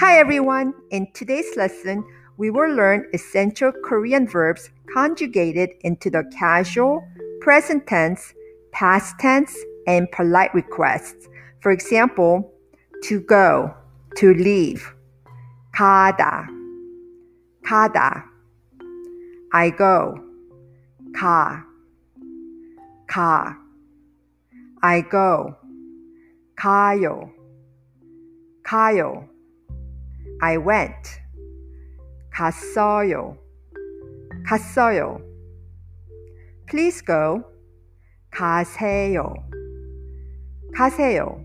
Hi everyone! In today's lesson, we will learn essential Korean verbs conjugated into the casual, present tense, past tense, and polite requests. For example, to go, to leave. 가다, 가다. I go, 가, 가. I go, 가요, 가요. I went, 갔어요, 갔어요. Please go, 가세요, 가세요.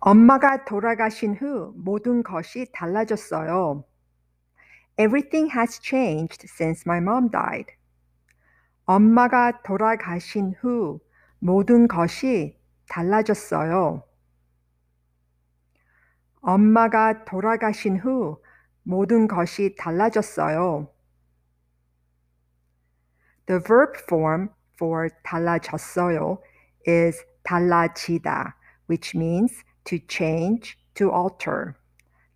엄마가 돌아가신 후 모든 것이 달라졌어요. Everything has changed since my mom died. 엄마가 돌아가신 후 모든 것이 달라졌어요. 엄마가 돌아가신 후 모든 것이 달라졌어요. The verb form for 달라졌어요 is 달라지다, which means to change, to alter.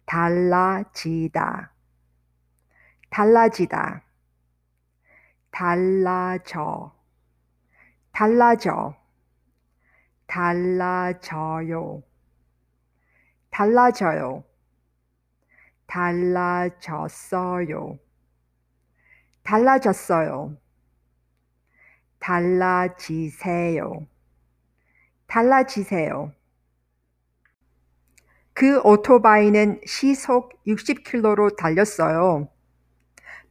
달라지다. 달라지다. 달라져. 달라져. 달라져요. 달라져요. 달라졌어요. 달라졌어요. 달라지세요. 달라지세요. 그 오토바이는 시속 60km로 달렸어요.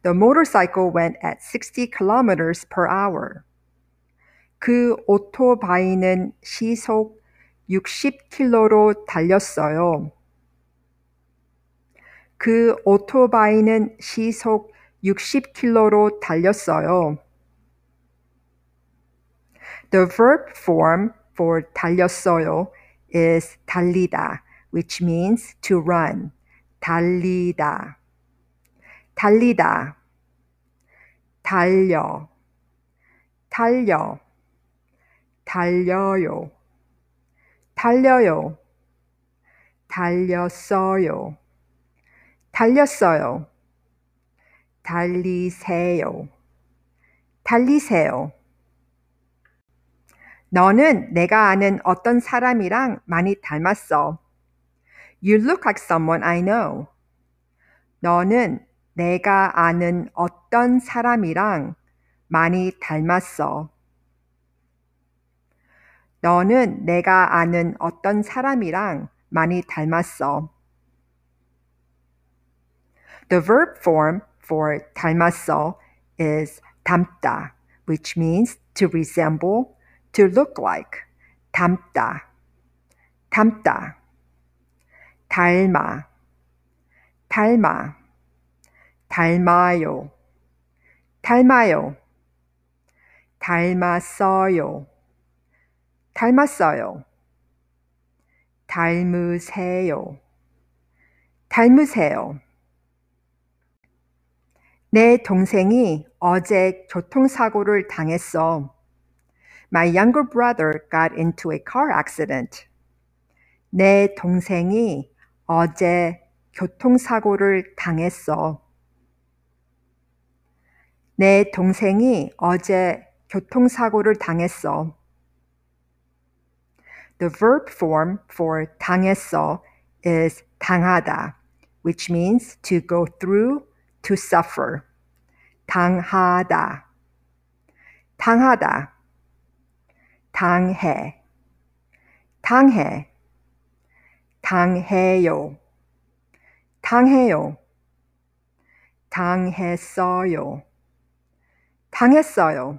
The motorcycle went at 60 kilometers per hour. 그 오토바이는 시속 60km로 달렸어요. 그 오토바이는 시속 60km로 달렸어요. The verb form for 달렸어요 is 달리다. Which means to run. 달리다. 달리다. 달려. 달려. 달려요. 달려요. 달렸어요. 달렸어요. 달리세요. 달리세요. 너는 내가 아는 어떤 사람이랑 많이 닮았어. You look like someone I know. 너는 내가 아는 어떤 사람이랑 많이 닮았어. 너는 내가 아는 어떤 사람이랑 많이 닮았어. The verb form for 닮았어 is 닮다, which means to resemble, to look like. 닮다, 닮다. 닮아, 닮아, 닮아요, 닮아요, 닮았어요, 닮았어요, 닮으세요, 닮으세요. 내 동생이 어제 교통사고를 당했어. My younger brother got into a car accident. 내 동생이 어제 교통사고를 당했어. 내 동생이 어제 교통사고를 당했어. The verb form for 당했어 is 당하다, which means to go through, to suffer. 당하다. 당하다. 당해. 당해. 당해요. 당해요. 당했어요. 당했어요.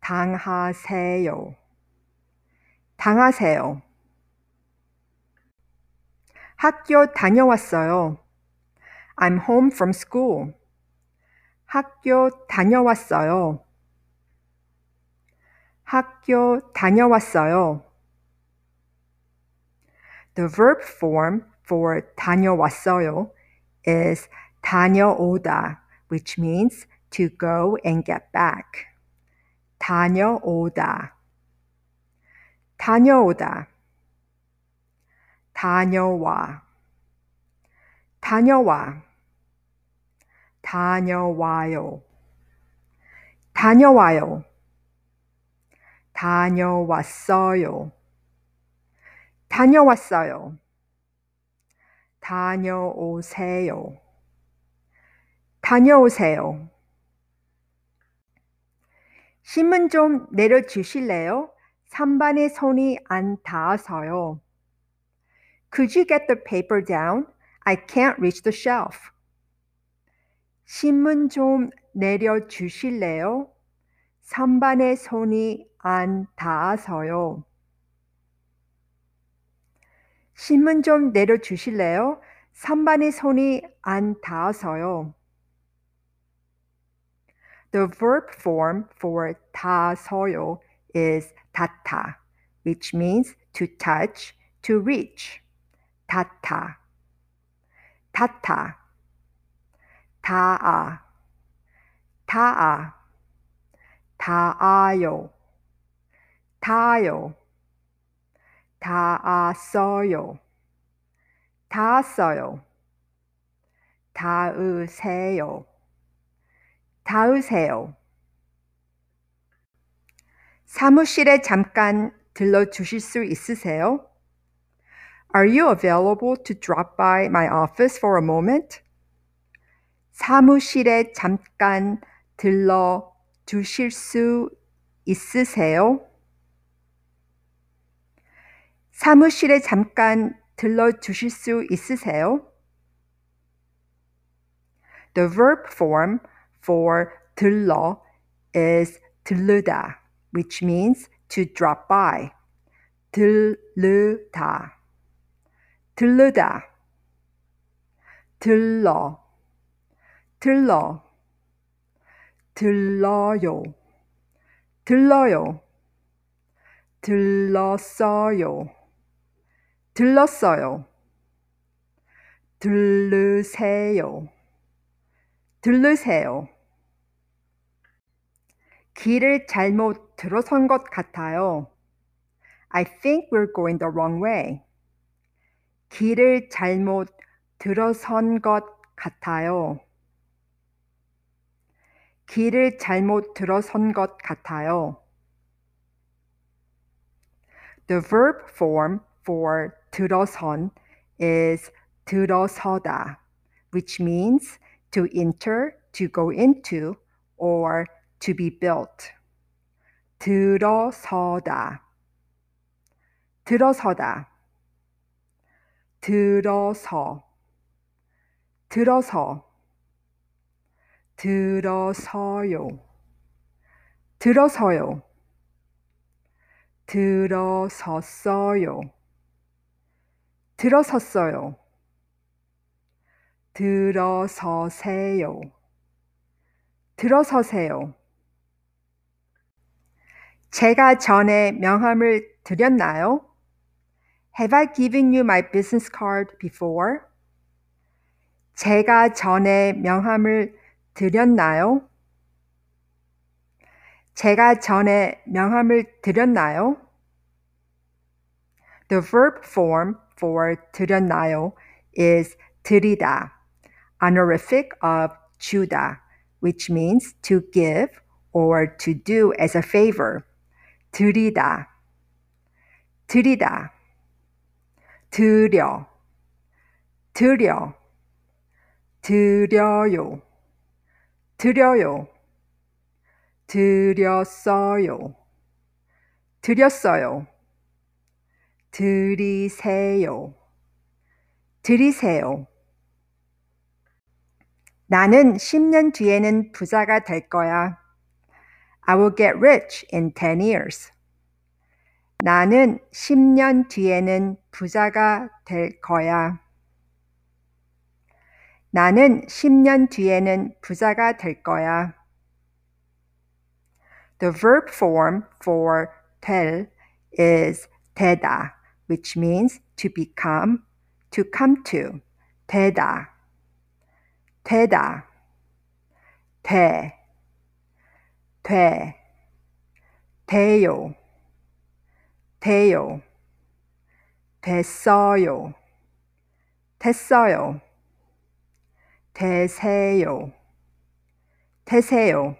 당하세요. 당하세요. 학교 다녀왔어요. I'm home from school. 학교 다녀왔어요. 학교 다녀왔어요. The verb form for 다녀왔어요 is 다녀오다, which means to go and get back. 다녀오다. 다녀오다. 다녀와. 다녀와. 다녀와요. 다녀와요. 다녀왔어요. 다녀왔어요. 다녀오세요. 다녀오세요. 신문 좀 내려주실래요? 선반에 손이 안 닿아서요. Could you get the paper down? I can't reach the shelf. 신문 좀 내려주실래요? 선반에 손이 안 닿아서요. 신문 좀 내려주실래요? 선반에 손이 안 닿아서요. The verb form for 닿아서요 is 닿다, which means to touch, to reach. 닿다, 닿다, 닿아, 닿아, 닿아요, 닿아요, 닿았어요, 닿았어요, 닿으세요, 닿으세요. 사무실에 잠깐 들러 주실 수 있으세요? Are you available to drop by my office for a moment? 사무실에 잠깐 들러 주실 수 있으세요? 사무실에 잠깐 들러 주실 수 있으세요? The verb form for 들러 is 들르다, which means to drop by. 들르다. 들르다. 들러. 들러. 들러요. 들러요. 들렀어요. 들렀어요. 들르세요. 들르세요. 길을 잘못 들어선 것 같아요. I think we're going the wrong way. 길을 잘못 들어선 것 같아요. 길을 잘못 들어선 것 같아요. The verb form for 들어선 is 들어서다, which means to enter, to go into, or to be built. 들어서다. 들어서다. 들어서. 들어서. 들어서요. 들어서요. 들어섰어요. 들어섰어요. 들어서세요. 들어서세요. 제가 전에 명함을 드렸나요? Have I given you my business card before? 제가 전에 명함을 드렸나요? 제가 전에 명함을 드렸나요? The verb form for 드렸나요 is 드리다, honorific of 주다, which means to give or to do as a favor. 드리다, 드리다, 드려, 드리세요, 드리세요. 나는 10년 뒤에는 부자가 될 거야. I will get rich in 10 years. 나는 10년 뒤에는 부자가 될 거야. 나는 10년 뒤에는 부자가 될 거야. The verb form for 될 is 되다, which means to become, to come to. 되다, 되다, 돼, 돼, 돼요, 돼요, 됐어요, 됐어요, 되세요, 되세요.